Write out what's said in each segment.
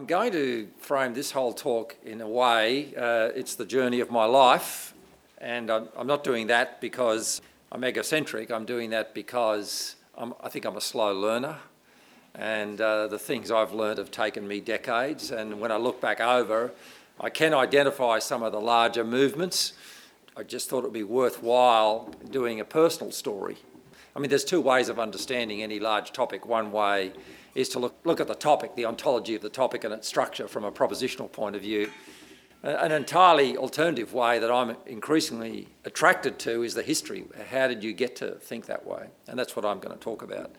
I'm going to frame this whole talk in a way, uh, it's the journey of my life, and I'm, I'm, not doing that because I'm egocentric, I'm doing that because I'm, i think I'm a slow learner, and uh, the things I've learned have taken me decades, and when I look back over, I can identify some of the larger movements. I just thought it would be worthwhile doing a personal story. I mean, there's two ways of understanding any large topic. One way is to look, look at the topic, the ontology of the topic and its structure from a propositional point of view. Uh, an entirely alternative way that I'm increasingly attracted to is the history. How did you get to think that way? And that's what I'm going to talk about.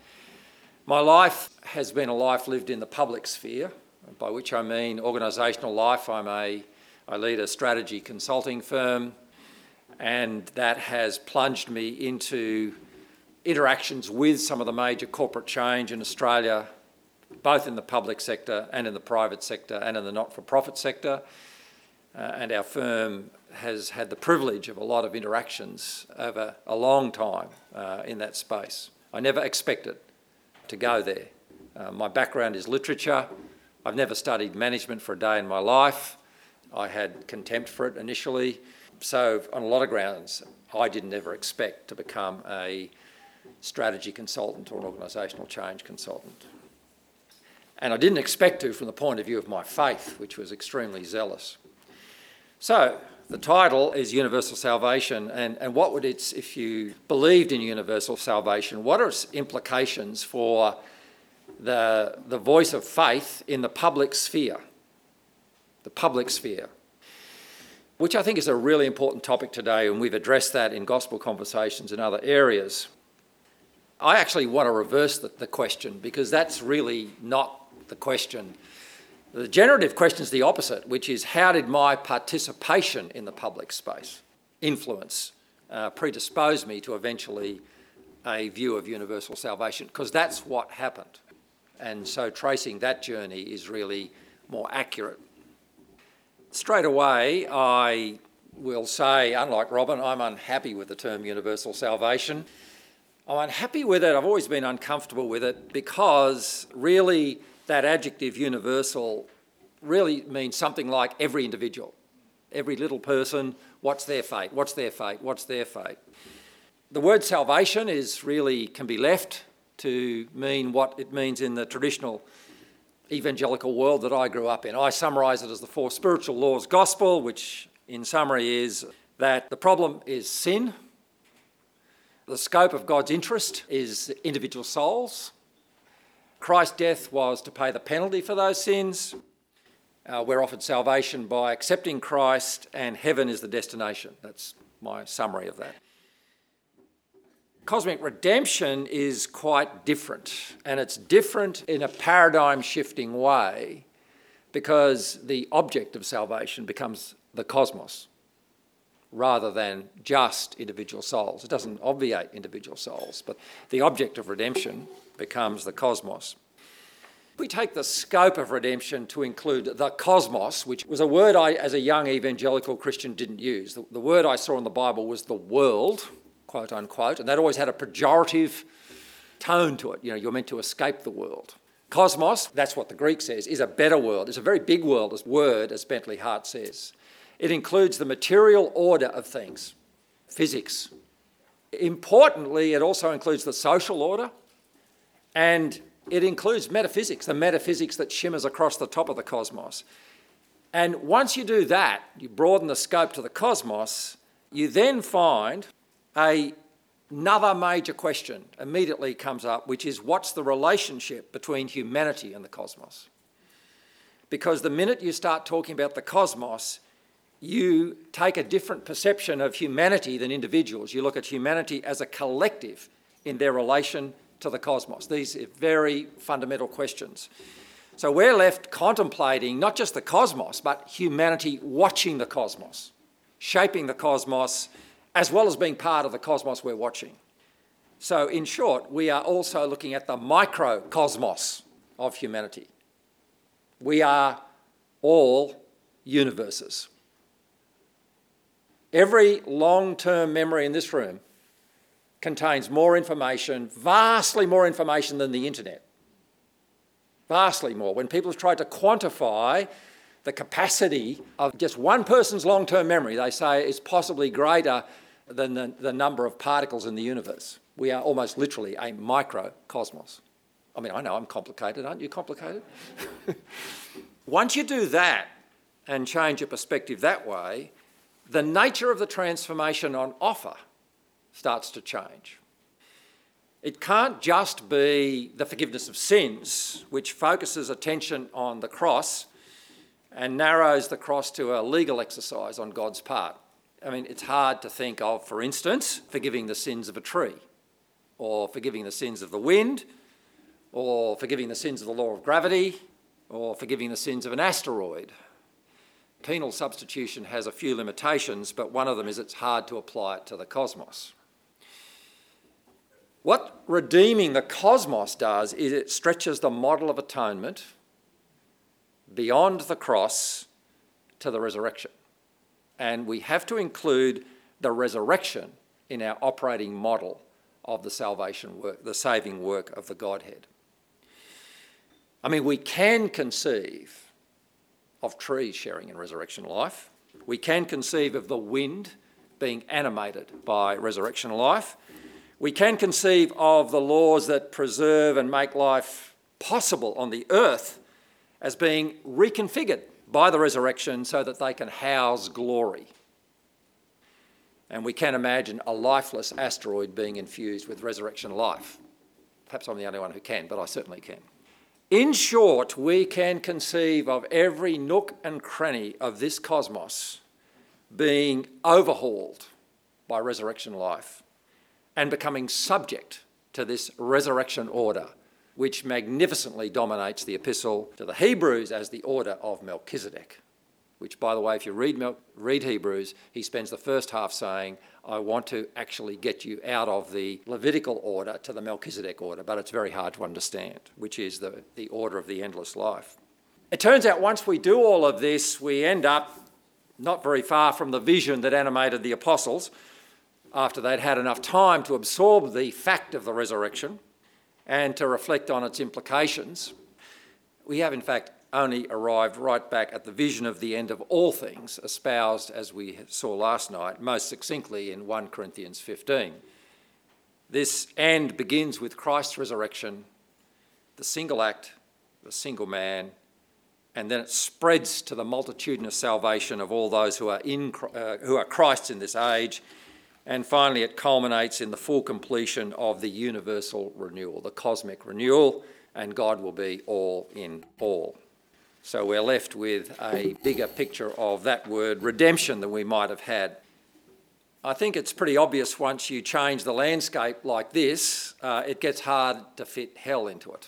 My life has been a life lived in the public sphere by which I mean organisational life. I'm a, I lead a strategy consulting firm, and that has plunged me into interactions with some of the major corporate change in Australia, both in the public sector and in the private sector and in the not for profit sector. Uh, and our firm has had the privilege of a lot of interactions over a long time uh, in that space. I never expected to go there. Uh, my background is literature. I've never studied management for a day in my life. I had contempt for it initially. So, on a lot of grounds, I didn't ever expect to become a strategy consultant or an organisational change consultant. And I didn't expect to from the point of view of my faith, which was extremely zealous. So, the title is Universal Salvation, and, and what would its, if you believed in universal salvation, what are its implications for the, the voice of faith in the public sphere. The public sphere. Which I think is a really important topic today, and we've addressed that in gospel conversations in other areas. I actually want to reverse the, the question because that's really not the question. The generative question is the opposite, which is how did my participation in the public space influence, uh, predispose me to eventually a view of universal salvation? Because that's what happened. And so tracing that journey is really more accurate. Straight away, I will say, unlike Robin, I'm unhappy with the term universal salvation. I'm unhappy with it. I've always been uncomfortable with it because really that adjective universal really means something like every individual, every little person. What's their fate? What's their fate? What's their fate? The word salvation is really can be left to mean what it means in the traditional evangelical world that I grew up in. I summarise it as the four spiritual laws gospel, which in summary is that the problem is sin, the scope of God's interest is individual souls. Christ's death was to pay the penalty for those sins. Uh, we're offered salvation by accepting Christ, and heaven is the destination. That's my summary of that. Cosmic redemption is quite different, and it's different in a paradigm shifting way because the object of salvation becomes the cosmos rather than just individual souls. It doesn't obviate individual souls, but the object of redemption becomes the cosmos. We take the scope of redemption to include the cosmos, which was a word I, as a young evangelical Christian, didn't use. The, the word I saw in the Bible was the world, quote unquote, and that always had a pejorative tone to it. You know, you're meant to escape the world. Cosmos, that's what the Greek says, is a better world. It's a very big world, as word, as Bentley Hart says. It includes the material order of things, physics. Importantly, it also includes the social order and it includes metaphysics, the metaphysics that shimmers across the top of the cosmos. And once you do that, you broaden the scope to the cosmos, you then find a, another major question immediately comes up, which is what's the relationship between humanity and the cosmos? Because the minute you start talking about the cosmos, you take a different perception of humanity than individuals. You look at humanity as a collective in their relation to the cosmos. These are very fundamental questions. So we're left contemplating not just the cosmos, but humanity watching the cosmos, shaping the cosmos, as well as being part of the cosmos we're watching. So, in short, we are also looking at the microcosmos of humanity. We are all universes. Every long term memory in this room contains more information, vastly more information than the internet. vastly more. When people have tried to quantify the capacity of just one person's long term memory, they say it's possibly greater than the, the number of particles in the universe. We are almost literally a microcosmos. I mean, I know I'm complicated, aren't you complicated? Once you do that and change your perspective that way, the nature of the transformation on offer starts to change. It can't just be the forgiveness of sins, which focuses attention on the cross and narrows the cross to a legal exercise on God's part. I mean, it's hard to think of, for instance, forgiving the sins of a tree, or forgiving the sins of the wind, or forgiving the sins of the law of gravity, or forgiving the sins of an asteroid. Penal substitution has a few limitations, but one of them is it's hard to apply it to the cosmos. What redeeming the cosmos does is it stretches the model of atonement beyond the cross to the resurrection. And we have to include the resurrection in our operating model of the salvation work, the saving work of the Godhead. I mean, we can conceive of trees sharing in resurrection life. We can conceive of the wind being animated by resurrection life. We can conceive of the laws that preserve and make life possible on the earth as being reconfigured by the resurrection so that they can house glory. And we can imagine a lifeless asteroid being infused with resurrection life. Perhaps I'm the only one who can, but I certainly can. In short, we can conceive of every nook and cranny of this cosmos being overhauled by resurrection life and becoming subject to this resurrection order which magnificently dominates the epistle to the Hebrews as the order of Melchizedek. Which, by the way, if you read, Mel- read Hebrews, he spends the first half saying, I want to actually get you out of the Levitical order to the Melchizedek order, but it's very hard to understand, which is the, the order of the endless life. It turns out once we do all of this, we end up not very far from the vision that animated the apostles after they'd had enough time to absorb the fact of the resurrection and to reflect on its implications. We have, in fact, only arrived right back at the vision of the end of all things, espoused, as we saw last night, most succinctly in 1 Corinthians 15. This end begins with Christ's resurrection, the single act, the single man, and then it spreads to the multitudinous salvation of all those who are, in, uh, who are Christ's in this age and finally, it culminates in the full completion of the universal renewal, the cosmic renewal, and God will be all in all. So we're left with a bigger picture of that word redemption than we might have had. I think it's pretty obvious once you change the landscape like this, uh, it gets hard to fit hell into it.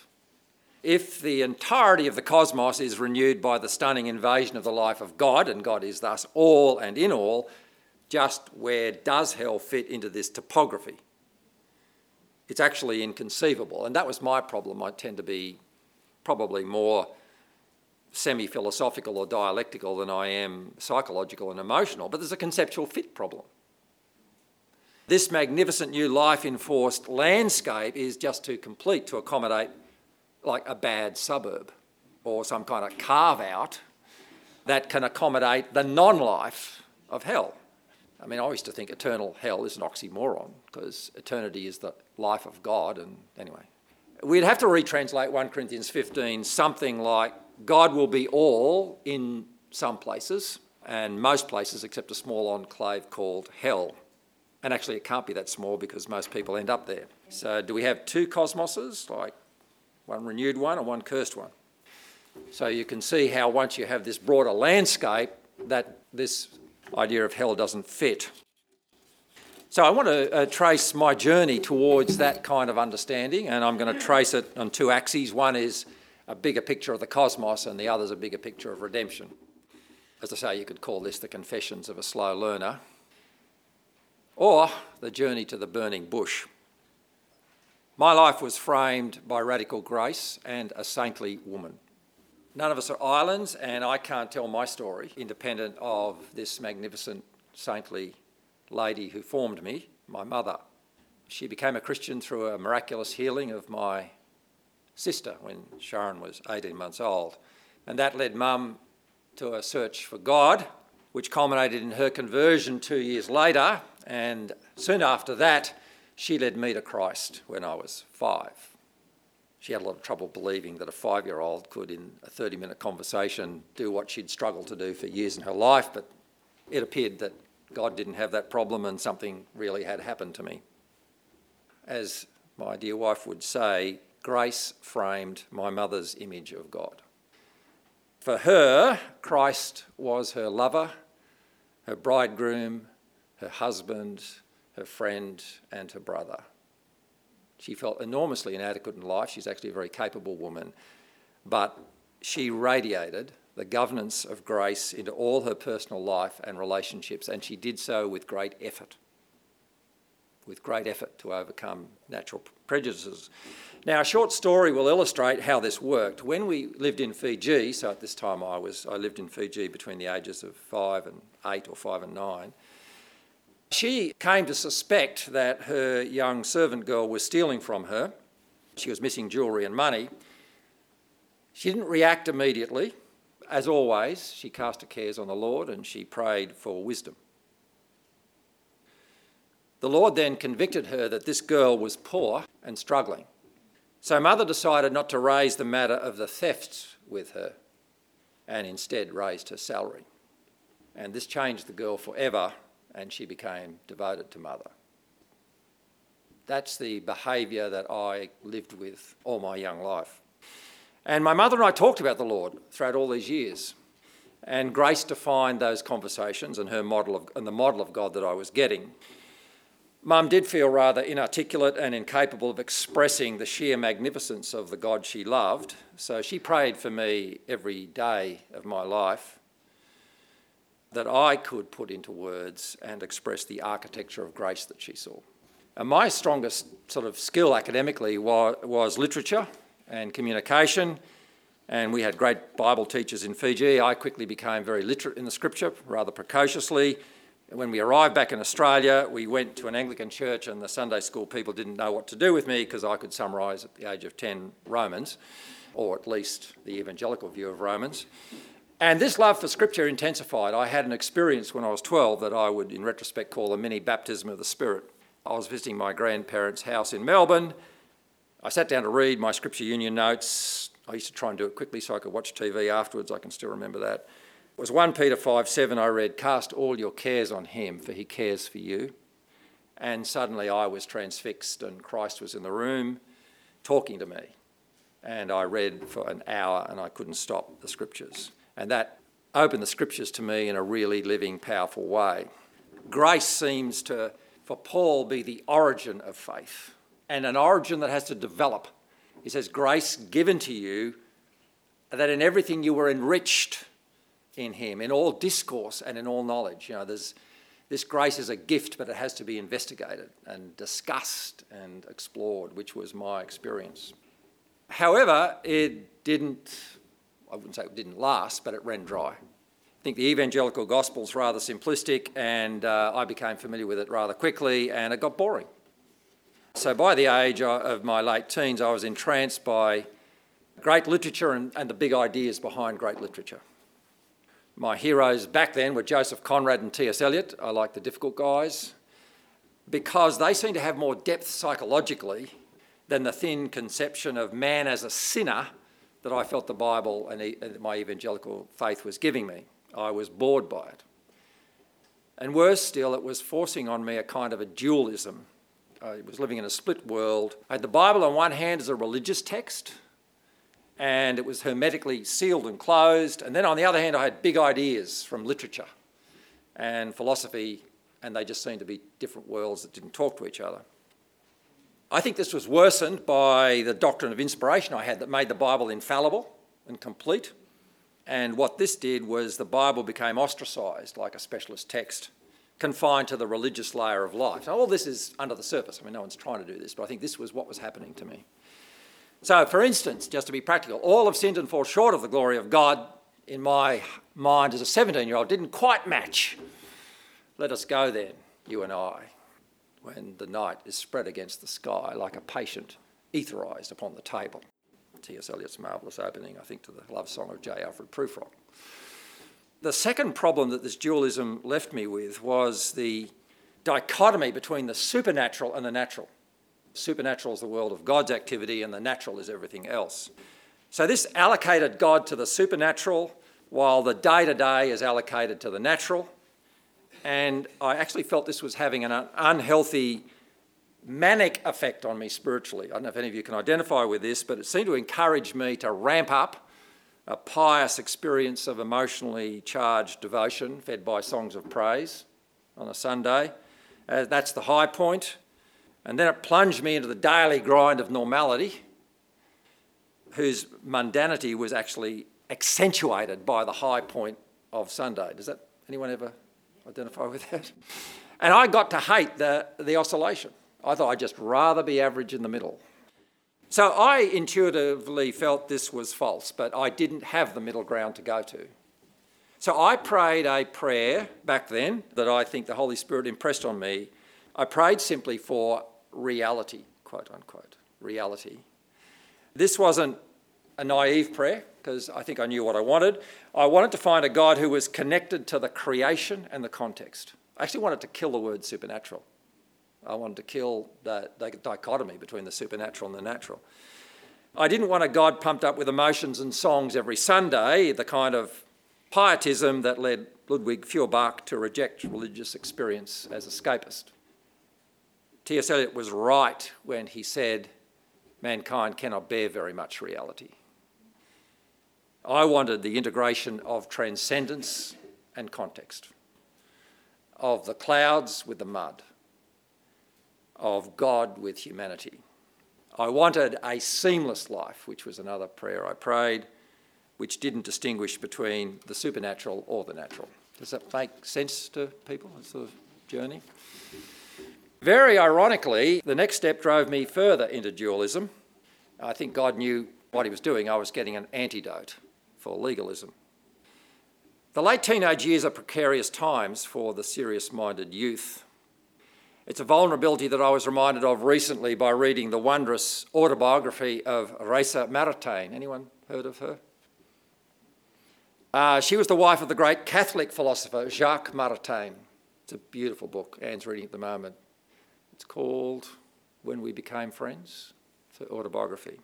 If the entirety of the cosmos is renewed by the stunning invasion of the life of God, and God is thus all and in all, just where does hell fit into this topography? It's actually inconceivable. And that was my problem. I tend to be probably more semi philosophical or dialectical than I am psychological and emotional, but there's a conceptual fit problem. This magnificent new life enforced landscape is just too complete to accommodate like a bad suburb or some kind of carve out that can accommodate the non life of hell. I mean, I used to think eternal hell is an oxymoron because eternity is the life of God. And anyway, we'd have to retranslate 1 Corinthians 15 something like God will be all in some places and most places except a small enclave called hell. And actually, it can't be that small because most people end up there. So, do we have two cosmoses, like one renewed one and one cursed one? So, you can see how once you have this broader landscape, that this idea of hell doesn't fit. So I want to uh, trace my journey towards that kind of understanding, and I'm going to trace it on two axes. One is a bigger picture of the cosmos, and the other is a bigger picture of redemption. As I say, you could call this the confessions of a slow learner, or the journey to the burning bush. My life was framed by radical grace and a saintly woman. None of us are islands, and I can't tell my story independent of this magnificent saintly lady who formed me, my mother. She became a Christian through a miraculous healing of my sister when Sharon was 18 months old. And that led mum to a search for God, which culminated in her conversion two years later. And soon after that, she led me to Christ when I was five. She had a lot of trouble believing that a five year old could, in a 30 minute conversation, do what she'd struggled to do for years in her life, but it appeared that God didn't have that problem and something really had happened to me. As my dear wife would say, grace framed my mother's image of God. For her, Christ was her lover, her bridegroom, her husband, her friend, and her brother. She felt enormously inadequate in life. She's actually a very capable woman. But she radiated the governance of grace into all her personal life and relationships, and she did so with great effort. With great effort to overcome natural prejudices. Now, a short story will illustrate how this worked. When we lived in Fiji, so at this time I was, I lived in Fiji between the ages of five and eight or five and nine. She came to suspect that her young servant girl was stealing from her. She was missing jewellery and money. She didn't react immediately. As always, she cast her cares on the Lord and she prayed for wisdom. The Lord then convicted her that this girl was poor and struggling. So, mother decided not to raise the matter of the thefts with her and instead raised her salary. And this changed the girl forever, and she became devoted to mother. That's the behaviour that I lived with all my young life. And my mother and I talked about the Lord throughout all these years. And Grace defined those conversations and her model of, and the model of God that I was getting. Mum did feel rather inarticulate and incapable of expressing the sheer magnificence of the God she loved, so she prayed for me every day of my life that I could put into words and express the architecture of grace that she saw. And my strongest sort of skill academically was, was literature and communication, and we had great Bible teachers in Fiji. I quickly became very literate in the scripture rather precociously when we arrived back in Australia, we went to an Anglican church, and the Sunday school people didn't know what to do with me because I could summarise at the age of 10 Romans, or at least the evangelical view of Romans. And this love for Scripture intensified. I had an experience when I was 12 that I would, in retrospect, call a mini baptism of the Spirit. I was visiting my grandparents' house in Melbourne. I sat down to read my Scripture Union notes. I used to try and do it quickly so I could watch TV afterwards. I can still remember that. It was 1 Peter 5 7 I read, Cast all your cares on him, for he cares for you. And suddenly I was transfixed, and Christ was in the room talking to me. And I read for an hour, and I couldn't stop the scriptures. And that opened the scriptures to me in a really living, powerful way. Grace seems to, for Paul, be the origin of faith, and an origin that has to develop. He says, Grace given to you, that in everything you were enriched in him, in all discourse and in all knowledge. You know, there's, this grace is a gift, but it has to be investigated and discussed and explored, which was my experience. However, it didn't, I wouldn't say it didn't last, but it ran dry. I think the evangelical gospel is rather simplistic, and uh, I became familiar with it rather quickly, and it got boring. So by the age of my late teens, I was entranced by great literature and, and the big ideas behind great literature. My heroes back then were Joseph Conrad and T.S. Eliot. I like the difficult guys because they seem to have more depth psychologically than the thin conception of man as a sinner that I felt the Bible and my evangelical faith was giving me. I was bored by it. And worse still, it was forcing on me a kind of a dualism. I was living in a split world. I had the Bible on one hand as a religious text, and it was hermetically sealed and closed. And then on the other hand, I had big ideas from literature and philosophy, and they just seemed to be different worlds that didn't talk to each other. I think this was worsened by the doctrine of inspiration I had that made the Bible infallible and complete. And what this did was the Bible became ostracised like a specialist text, confined to the religious layer of life. Now, all this is under the surface. I mean, no one's trying to do this, but I think this was what was happening to me. So, for instance, just to be practical, all of sinned and fall short of the glory of God, in my mind as a 17 year old, didn't quite match. Let us go then, you and I, when the night is spread against the sky like a patient etherized upon the table. T.S. Eliot's marvellous opening, I think, to the love song of J. Alfred Prufrock. The second problem that this dualism left me with was the dichotomy between the supernatural and the natural. Supernatural is the world of God's activity, and the natural is everything else. So, this allocated God to the supernatural, while the day to day is allocated to the natural. And I actually felt this was having an unhealthy, manic effect on me spiritually. I don't know if any of you can identify with this, but it seemed to encourage me to ramp up a pious experience of emotionally charged devotion fed by songs of praise on a Sunday. Uh, that's the high point. And then it plunged me into the daily grind of normality, whose mundanity was actually accentuated by the high point of Sunday. Does that anyone ever identify with that? And I got to hate the, the oscillation. I thought I'd just rather be average in the middle. So I intuitively felt this was false, but I didn't have the middle ground to go to. So I prayed a prayer back then that I think the Holy Spirit impressed on me. I prayed simply for reality, quote unquote, reality. This wasn't a naive prayer because I think I knew what I wanted. I wanted to find a God who was connected to the creation and the context. I actually wanted to kill the word supernatural. I wanted to kill the, the dichotomy between the supernatural and the natural. I didn't want a God pumped up with emotions and songs every Sunday, the kind of pietism that led Ludwig Feuerbach to reject religious experience as escapist. T.S. Eliot was right when he said, mankind cannot bear very much reality. I wanted the integration of transcendence and context, of the clouds with the mud, of God with humanity. I wanted a seamless life, which was another prayer I prayed, which didn't distinguish between the supernatural or the natural. Does that make sense to people, this sort of journey? Very ironically, the next step drove me further into dualism. I think God knew what he was doing. I was getting an antidote for legalism. The late teenage years are precarious times for the serious minded youth. It's a vulnerability that I was reminded of recently by reading the wondrous autobiography of Raïssa Maritain. Anyone heard of her? Uh, she was the wife of the great Catholic philosopher Jacques Maritain. It's a beautiful book. Anne's reading at the moment. It's called When We Became Friends. It's her autobiography.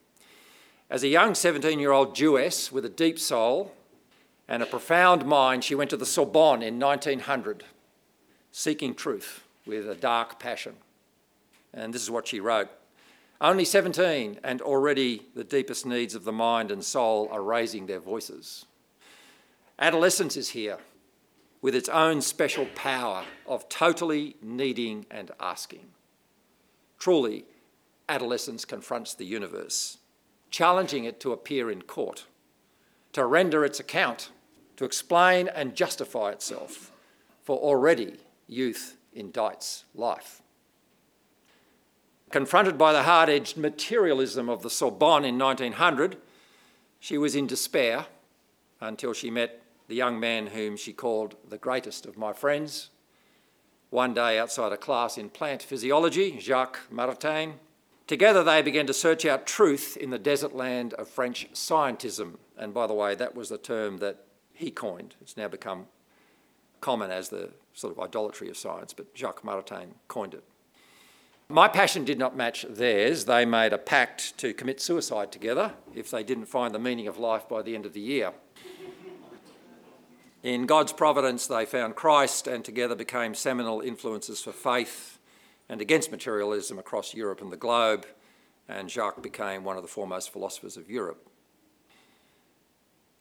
As a young 17 year old Jewess with a deep soul and a profound mind, she went to the Sorbonne in 1900, seeking truth with a dark passion. And this is what she wrote Only 17, and already the deepest needs of the mind and soul are raising their voices. Adolescence is here with its own special power of totally needing and asking. Truly, adolescence confronts the universe, challenging it to appear in court, to render its account, to explain and justify itself, for already youth indicts life. Confronted by the hard edged materialism of the Sorbonne in 1900, she was in despair until she met the young man whom she called the greatest of my friends, one day outside a class in plant physiology, Jacques Maritain. Together they began to search out truth in the desert land of French scientism. And by the way, that was the term that he coined. It's now become common as the sort of idolatry of science, but Jacques Maritain coined it. My passion did not match theirs. They made a pact to commit suicide together if they didn't find the meaning of life by the end of the year. In God's providence, they found Christ and together became seminal influences for faith and against materialism across Europe and the globe, and Jacques became one of the foremost philosophers of Europe.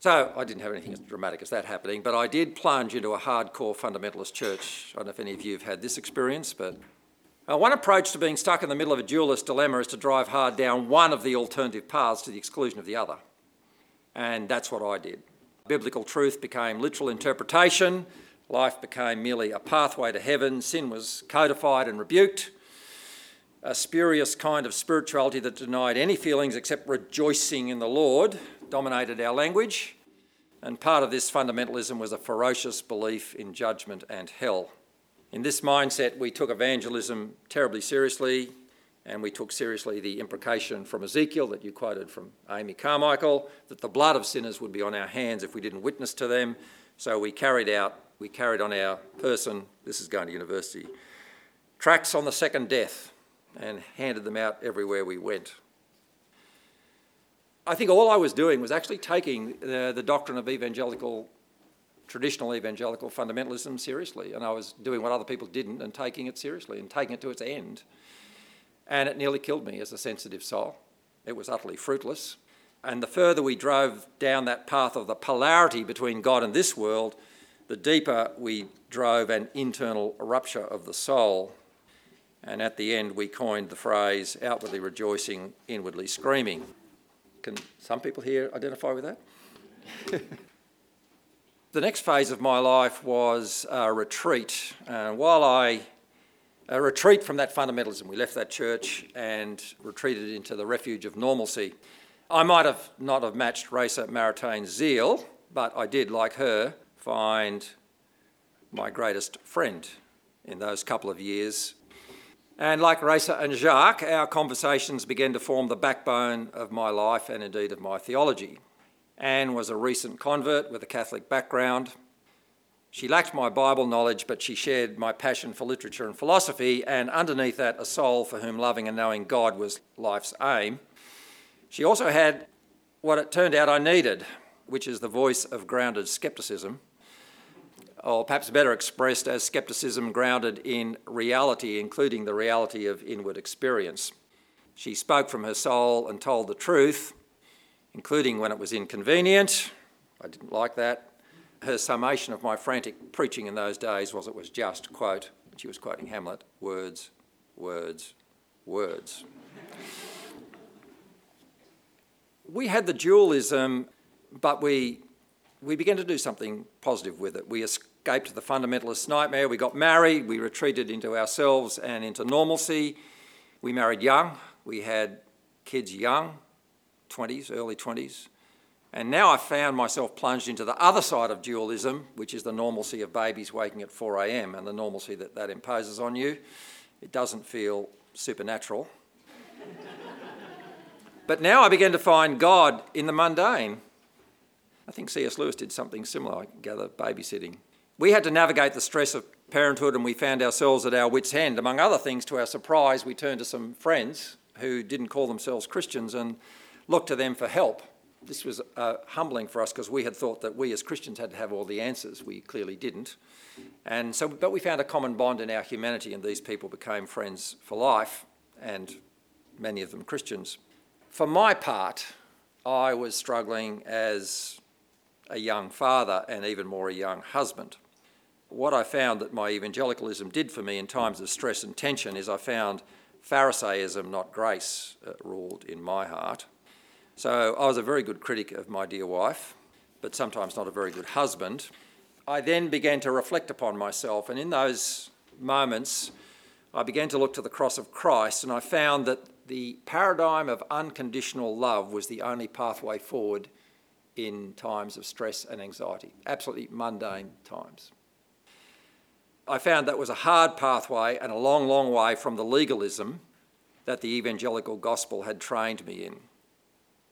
So I didn't have anything as dramatic as that happening, but I did plunge into a hardcore fundamentalist church. I don't know if any of you have had this experience, but uh, one approach to being stuck in the middle of a dualist dilemma is to drive hard down one of the alternative paths to the exclusion of the other. And that's what I did. Biblical truth became literal interpretation, life became merely a pathway to heaven, sin was codified and rebuked. A spurious kind of spirituality that denied any feelings except rejoicing in the Lord dominated our language, and part of this fundamentalism was a ferocious belief in judgment and hell. In this mindset, we took evangelism terribly seriously and we took seriously the imprecation from Ezekiel that you quoted from Amy Carmichael that the blood of sinners would be on our hands if we didn't witness to them. So we carried out, we carried on our person, this is going to university, tracts on the second death and handed them out everywhere we went. I think all I was doing was actually taking the, the doctrine of evangelical, traditional evangelical fundamentalism seriously, and I was doing what other people didn't and taking it seriously and taking it to its end and it nearly killed me as a sensitive soul. It was utterly fruitless. And the further we drove down that path of the polarity between God and this world, the deeper we drove an internal rupture of the soul. And at the end, we coined the phrase outwardly rejoicing, inwardly screaming. Can some people here identify with that? the next phase of my life was a retreat. While I a retreat from that fundamentalism. We left that church and retreated into the refuge of normalcy. I might have not have matched Raïssa Maritain's zeal, but I did, like her, find my greatest friend in those couple of years. And like Raïssa and Jacques, our conversations began to form the backbone of my life and indeed of my theology. Anne was a recent convert with a Catholic background. She lacked my Bible knowledge, but she shared my passion for literature and philosophy, and underneath that, a soul for whom loving and knowing God was life's aim. She also had what it turned out I needed, which is the voice of grounded skepticism, or perhaps better expressed as skepticism grounded in reality, including the reality of inward experience. She spoke from her soul and told the truth, including when it was inconvenient. I didn't like that her summation of my frantic preaching in those days was it was just, quote, she was quoting Hamlet, words, words, words. we had the dualism, but we, we began to do something positive with it. We escaped the fundamentalist nightmare. We got married. We retreated into ourselves and into normalcy. We married young. We had kids young, 20s, early 20s. And now I've found myself plunged into the other side of dualism, which is the normalcy of babies waking at 4 a.m. and the normalcy that that imposes on you. It doesn't feel supernatural. but now I begin to find God in the mundane. I think C.S. Lewis did something similar, I gather, babysitting. We had to navigate the stress of parenthood and we found ourselves at our wits' end. Among other things, to our surprise, we turned to some friends who didn't call themselves Christians and looked to them for help this was uh, humbling for us because we had thought that we as Christians had to have all the answers. We clearly didn't. And so, but we found a common bond in our humanity, and these people became friends for life, and many of them Christians. For my part, I was struggling as a young father and even more a young husband. What I found that my evangelicalism did for me in times of stress and tension is I found Pharisaism, not grace, uh, ruled in my heart. So I was a very good critic of my dear wife, but sometimes not a very good husband. I then began to reflect upon myself, and in those moments, I began to look to the cross of Christ, and I found that the paradigm of unconditional love was the only pathway forward in times of stress and anxiety, absolutely mundane times. I found that was a hard pathway and a long, long way from the legalism that the evangelical gospel had trained me in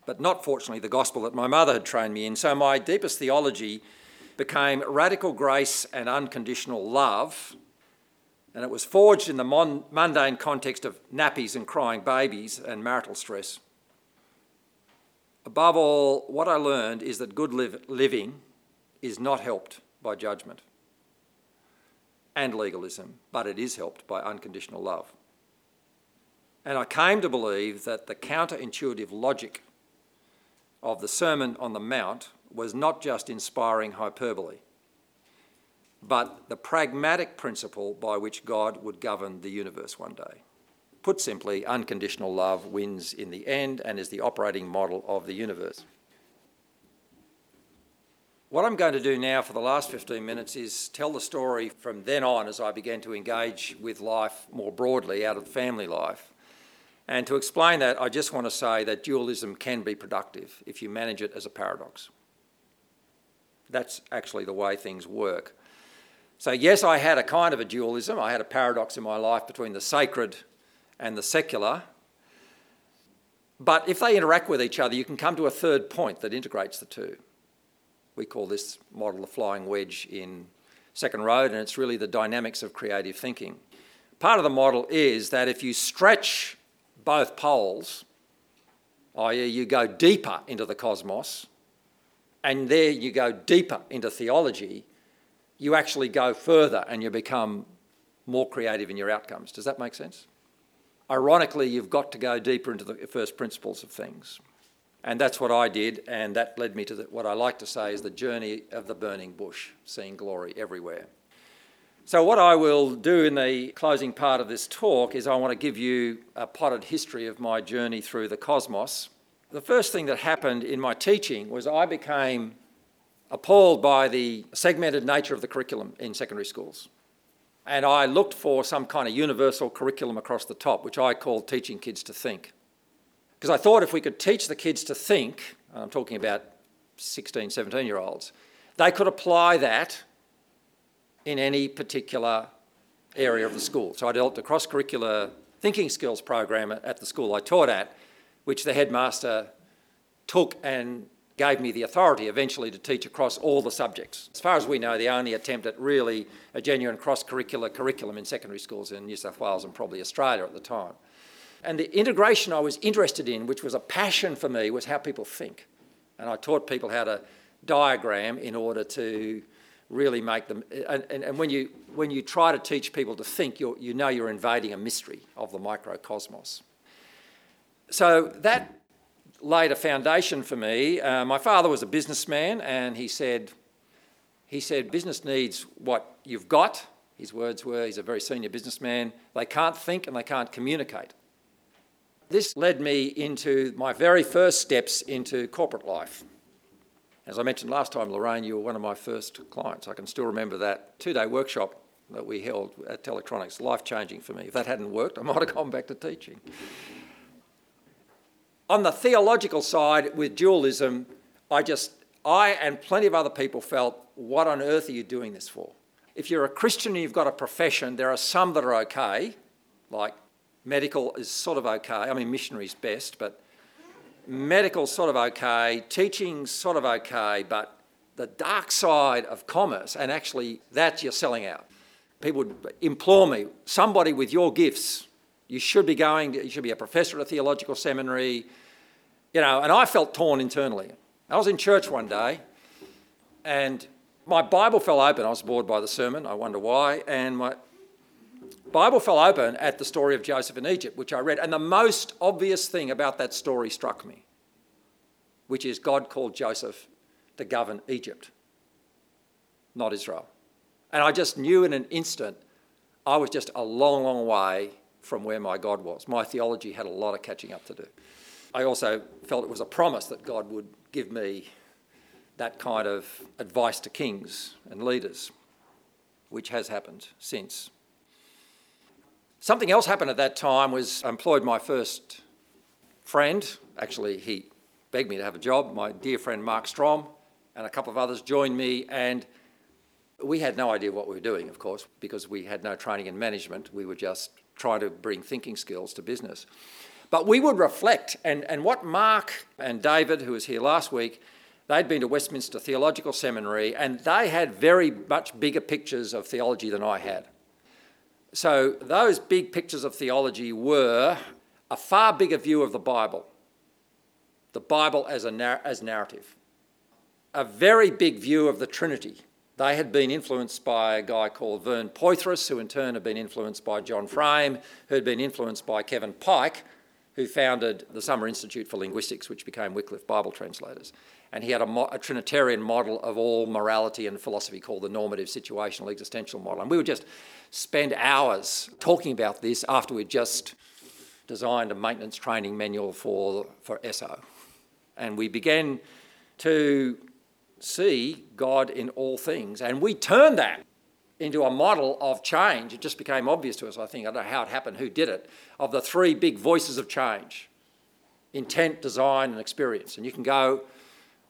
but not fortunately the gospel that my mother had trained me in. So my deepest theology became radical grace and unconditional love. And it was forged in the mon- mundane context of nappies and crying babies and marital stress. Above all, what I learned is that good living is not helped by judgment and legalism, but it is helped by unconditional love. And I came to believe that the counterintuitive logic of the Sermon on the Mount was not just inspiring hyperbole, but the pragmatic principle by which God would govern the universe one day. Put simply, unconditional love wins in the end and is the operating model of the universe. What I'm going to do now for the last 15 minutes is tell the story from then on as I began to engage with life more broadly out of family life and to explain that, I just want to say that dualism can be productive if you manage it as a paradox. That's actually the way things work. So, yes, I had a kind of a dualism. I had a paradox in my life between the sacred and the secular. But if they interact with each other, you can come to a third point that integrates the two. We call this model the flying wedge in Second Road, and it's really the dynamics of creative thinking. Part of the model is that if you stretch both poles, i.e., you go deeper into the cosmos, and there you go deeper into theology, you actually go further and you become more creative in your outcomes. Does that make sense? Ironically, you've got to go deeper into the first principles of things. And that's what I did, and that led me to the, what I like to say is the journey of the burning bush, seeing glory everywhere. So, what I will do in the closing part of this talk is I want to give you a potted history of my journey through the cosmos. The first thing that happened in my teaching was I became appalled by the segmented nature of the curriculum in secondary schools. And I looked for some kind of universal curriculum across the top, which I called teaching kids to think. Because I thought if we could teach the kids to think, I'm talking about 16, 17 year olds, they could apply that in any particular area of the school. So I developed a cross curricular thinking skills program at the school I taught at, which the headmaster took and gave me the authority eventually to teach across all the subjects. As far as we know, the only attempt at really a genuine cross curricular curriculum in secondary schools in New South Wales and probably Australia at the time. And the integration I was interested in, which was a passion for me, was how people think. And I taught people how to diagram in order to really make them. And, and, and when, you, when you try to teach people to think, you you know you're invading a mystery of the microcosmos. So that laid a foundation for me. Uh, my father was a businessman, and he said, he said, business needs what you've got. His words were, he's a very senior businessman. They can't think and they can't communicate. This led me into my very first steps into corporate life. As I mentioned last time, Lorraine, you were one of my first clients. I can still remember that two day workshop that we held at Telectronics, life changing for me. If that hadn't worked, I might have gone back to teaching. On the theological side, with dualism, I just, I and plenty of other people felt, what on earth are you doing this for? If you're a Christian and you've got a profession, there are some that are okay, like medical is sort of okay. I mean, missionary's best, but medical's sort of okay, teaching's sort of okay, but the dark side of commerce, and actually that you're selling out. People would implore me, somebody with your gifts, you should be going, you should be a professor at a theological seminary, you know, and I felt torn internally. I was in church one day and my Bible fell open. I was bored by the sermon, I wonder why, and my Bible fell open at the story of Joseph in Egypt, which I read, and the most obvious thing about that story struck me, which is God called Joseph to govern Egypt, not Israel. And I just knew in an instant I was just a long, long way from where my God was. My theology had a lot of catching up to do. I also felt it was a promise that God would give me that kind of advice to kings and leaders, which has happened since. Something else happened at that time was I employed my first friend. Actually, he begged me to have a job. My dear friend Mark Strom and a couple of others joined me, and we had no idea what we were doing, of course, because we had no training in management. We were just trying to bring thinking skills to business. But we would reflect, and, and what Mark and David, who was here last week, they'd been to Westminster Theological Seminary, and they had very much bigger pictures of theology than I had. So those big pictures of theology were a far bigger view of the Bible, the Bible as, a nar- as narrative, a very big view of the Trinity, they had been influenced by a guy called Vern Poythress, who in turn had been influenced by John Frame, who had been influenced by Kenneth Pike, who founded the Summer Institute for Linguistics, which became Wycliffe Bible Translators. And he had a, mo- a, Trinitarian model of all morality and philosophy called the normative situational existential model. And we were just spend hours talking about this after we'd just designed a maintenance training manual for, for ESO. And we began to see God in all things. And we turned that into a model of change. It just became obvious to us, I think. I don't know how it happened, who did it, of the three big voices of change intent, design, and experience. And you can go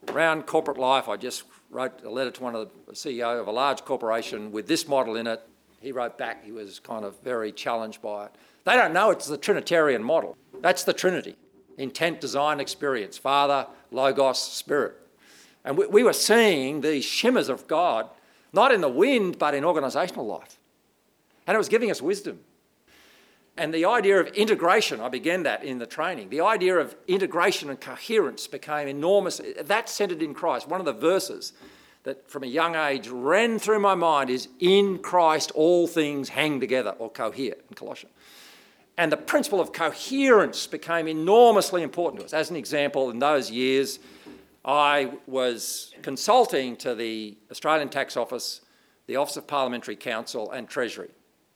around corporate life. I just wrote a letter to one of the CEO of a large corporation with this model in it. He wrote back, he was kind of very challenged by it. They don't know it's the Trinitarian model. That's the Trinity intent, design, experience Father, Logos, Spirit. And we, we were seeing these shimmers of God, not in the wind, but in organisational life. And it was giving us wisdom. And the idea of integration, I began that in the training. The idea of integration and coherence became enormous. That centered in Christ. One of the verses that from a young age ran through my mind is in Christ all things hang together or cohere in Colossians. And the principle of coherence became enormously important to us. As an example, in those years, I was consulting to the Australian Tax Office, the Office of Parliamentary Counsel, and Treasury.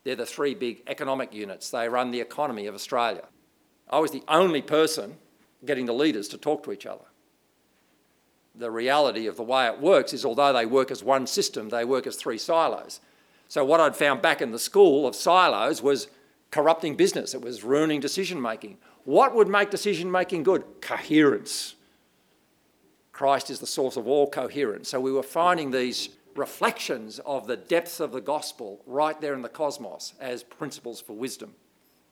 They're the three big economic units. They run the economy of Australia. I was the only person getting the leaders to talk to each other. The reality of the way it works is, although they work as one system, they work as three silos. So, what I'd found back in the school of silos was corrupting business, it was ruining decision making. What would make decision making good? Coherence. Christ is the source of all coherence. So, we were finding these reflections of the depths of the gospel right there in the cosmos as principles for wisdom.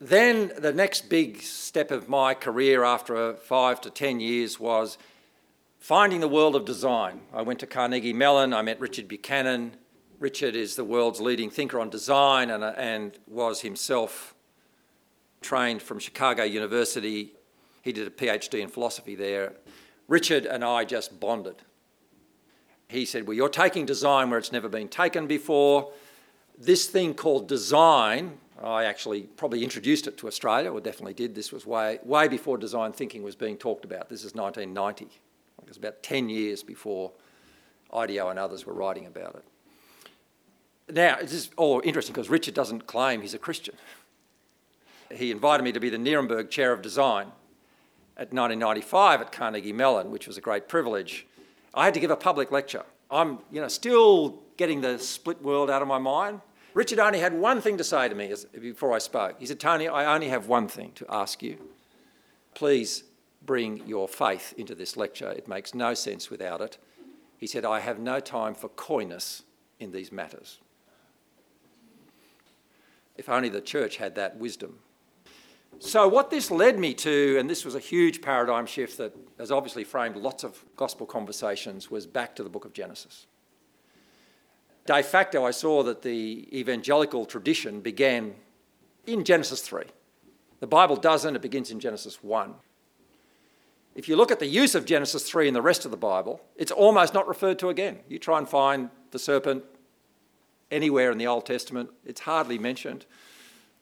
Then the next big step of my career after five to ten years was finding the world of design. I went to Carnegie Mellon, I met Richard Buchanan. Richard is the world's leading thinker on design and, uh, and was himself trained from Chicago University. He did a PhD in philosophy there. Richard and I just bonded he said, Well, you're taking design where it's never been taken before. This thing called design, I actually probably introduced it to Australia, or definitely did. This was way, way before design thinking was being talked about. This is 1990. It was about 10 years before IDEO and others were writing about it. Now, this is all interesting because Richard doesn't claim he's a Christian. He invited me to be the Nierenberg Chair of Design at 1995 at Carnegie Mellon, which was a great privilege. I had to give a public lecture. I'm, you know, still getting the split world out of my mind. Richard only had one thing to say to me before I spoke. He said, Tony, I only have one thing to ask you. Please bring your faith into this lecture. It makes no sense without it. He said, I have no time for coyness in these matters. If only the church had that wisdom. So, what this led me to, and this was a huge paradigm shift that has obviously framed lots of gospel conversations, was back to the book of Genesis. De facto, I saw that the evangelical tradition began in Genesis 3. The Bible doesn't, it begins in Genesis 1. If you look at the use of Genesis 3 in the rest of the Bible, it's almost not referred to again. You try and find the serpent anywhere in the Old Testament, it's hardly mentioned.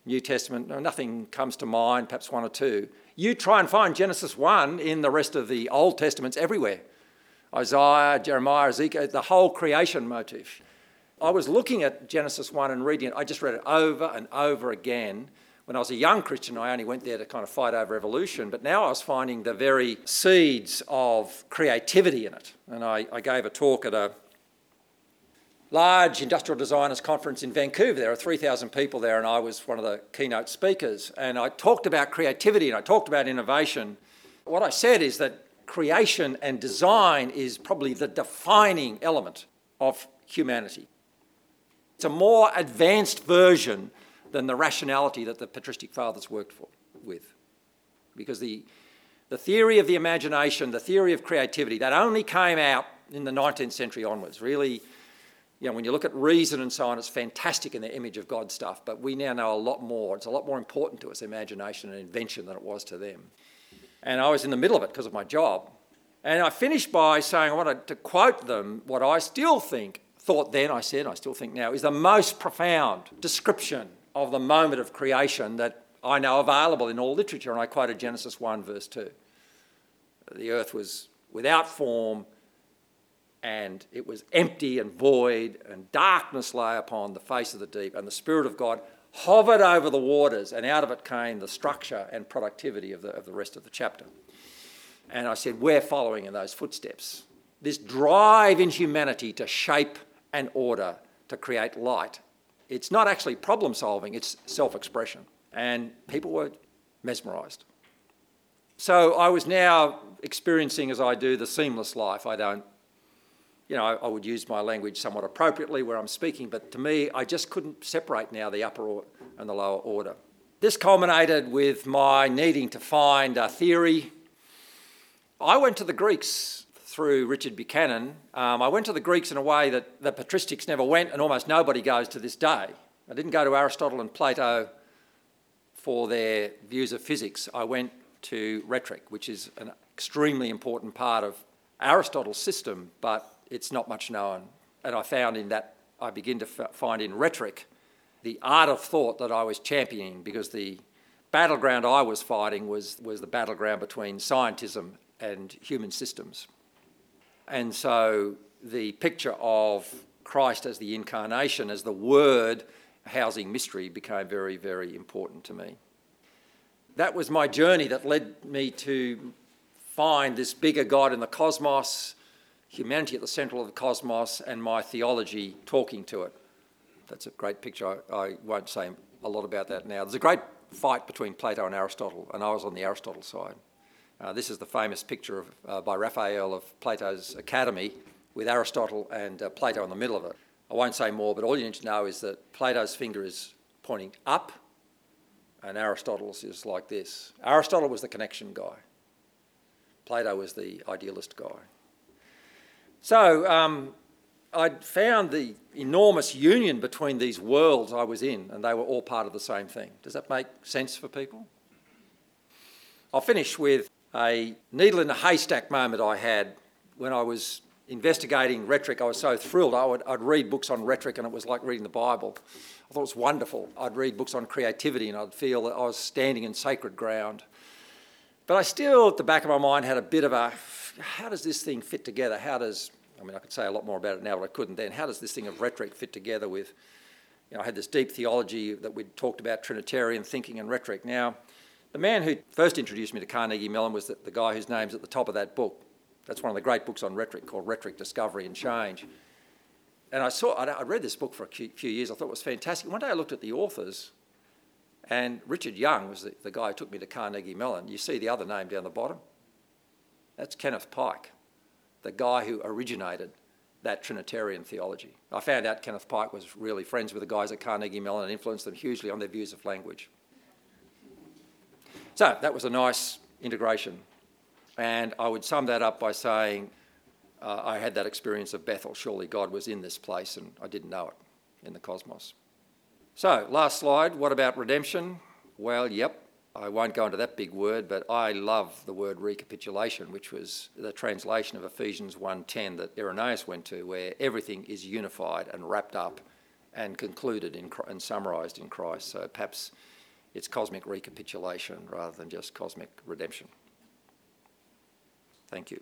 New Testament, nothing comes to mind, perhaps one or two. You try and find Genesis 1 in the rest of the Old Testaments everywhere Isaiah, Jeremiah, Ezekiel, the whole creation motif. I was looking at Genesis 1 and reading it, I just read it over and over again. When I was a young Christian, I only went there to kind of fight over evolution, but now I was finding the very seeds of creativity in it. And I, I gave a talk at a large industrial designers conference in Vancouver. There are 3,000 people there, and I was one of the keynote speakers. And I talked about creativity and I talked about innovation. What I said is that creation and design is probably the defining element of humanity. It's a more advanced version than the rationality that the patristic fathers worked for, with. Because the, the theory of the imagination, the theory of creativity, that only came out in the 19th century onwards, really you know, when you look at reason and so on, it's fantastic in the image of God stuff, but we now know a lot more. It's a lot more important to us, imagination and invention, than it was to them. And I was in the middle of it because of my job. And I finished by saying I wanted to quote them what I still think, thought then, I said, I still think now, is the most profound description of the moment of creation that I know available in all literature. And I quoted Genesis 1, verse 2. The earth was without form and it was empty and void, and darkness lay upon the face of the deep, and the Spirit of God hovered over the waters, and out of it came the structure and productivity of the, of the rest of the chapter. And I said, We're following in those footsteps. This drive in humanity to shape and order, to create light. It's not actually problem solving, it's self expression. And people were mesmerised. So I was now experiencing, as I do, the seamless life. I don't you know, I, I would use my language somewhat appropriately where I'm speaking, but to me, I just couldn't separate now the upper order and the lower order. This culminated with my needing to find a theory. I went to the Greeks through Richard Buchanan. Um, I went to the Greeks in a way that the patristics never went, and almost nobody goes to this day. I didn't go to Aristotle and Plato for their views of physics. I went to rhetoric, which is an extremely important part of Aristotle's system, but it's not much known. And I found in that, I begin to f- find in rhetoric the art of thought that I was championing because the battleground I was fighting was, was the battleground between scientism and human systems. And so the picture of Christ as the incarnation, as the Word housing mystery, became very, very important to me. That was my journey that led me to find this bigger God in the cosmos, humanity at the centre of the cosmos, and my theology talking to it. That's a great picture. I, I won't say a lot about that now. There's a great fight between Plato and Aristotle, and I was on the Aristotle side. Uh, this is the famous picture of, uh, by Raphael of Plato's Academy with Aristotle and uh, Plato in the middle of it. I won't say more, but all you need to know is that Plato's finger is pointing up and Aristotle's is like this. Aristotle was the connection guy, Plato was the idealist guy. So um, I'd found the enormous union between these worlds I was in, and they were all part of the same thing. Does that make sense for people? I'll finish with a needle in a haystack moment I had when I was investigating rhetoric. I was so thrilled. I would, I'd read books on rhetoric and it was like reading the Bible. I thought it was wonderful. I'd read books on creativity and I'd feel that I was standing in sacred ground. But I still, at the back of my mind, had a bit of a how does this thing fit together? How does, I mean, I could say a lot more about it now, but I couldn't then. How does this thing of rhetoric fit together with, you know, I had this deep theology that we'd talked about Trinitarian thinking and rhetoric. Now, the man who first introduced me to Carnegie Mellon was the, the guy whose name's at the top of that book. That's one of the great books on rhetoric called Rhetoric, Discovery and Change. And I saw, I read this book for a few years. I thought it was fantastic. One day I looked at the authors, and Richard Young was the, the guy who took me to Carnegie Mellon. You see the other name down the bottom? That's Kenneth Pike, the guy who originated that Trinitarian theology. I found out Kenneth Pike was really friends with the guys at Carnegie Mellon and influenced them hugely on their views of language. So that was a nice integration. And I would sum that up by saying uh, I had that experience of Bethel. Surely God was in this place and I didn't know it in the cosmos. So, last slide. What about redemption? Well, yep, I won't go into that big word, but I love the word recapitulation, which was the translation of Ephesians 1:10 that Irenaeus went to, where everything is unified and wrapped up and concluded in, and summarised in Christ. So perhaps it's cosmic recapitulation rather than just cosmic redemption. Thank you.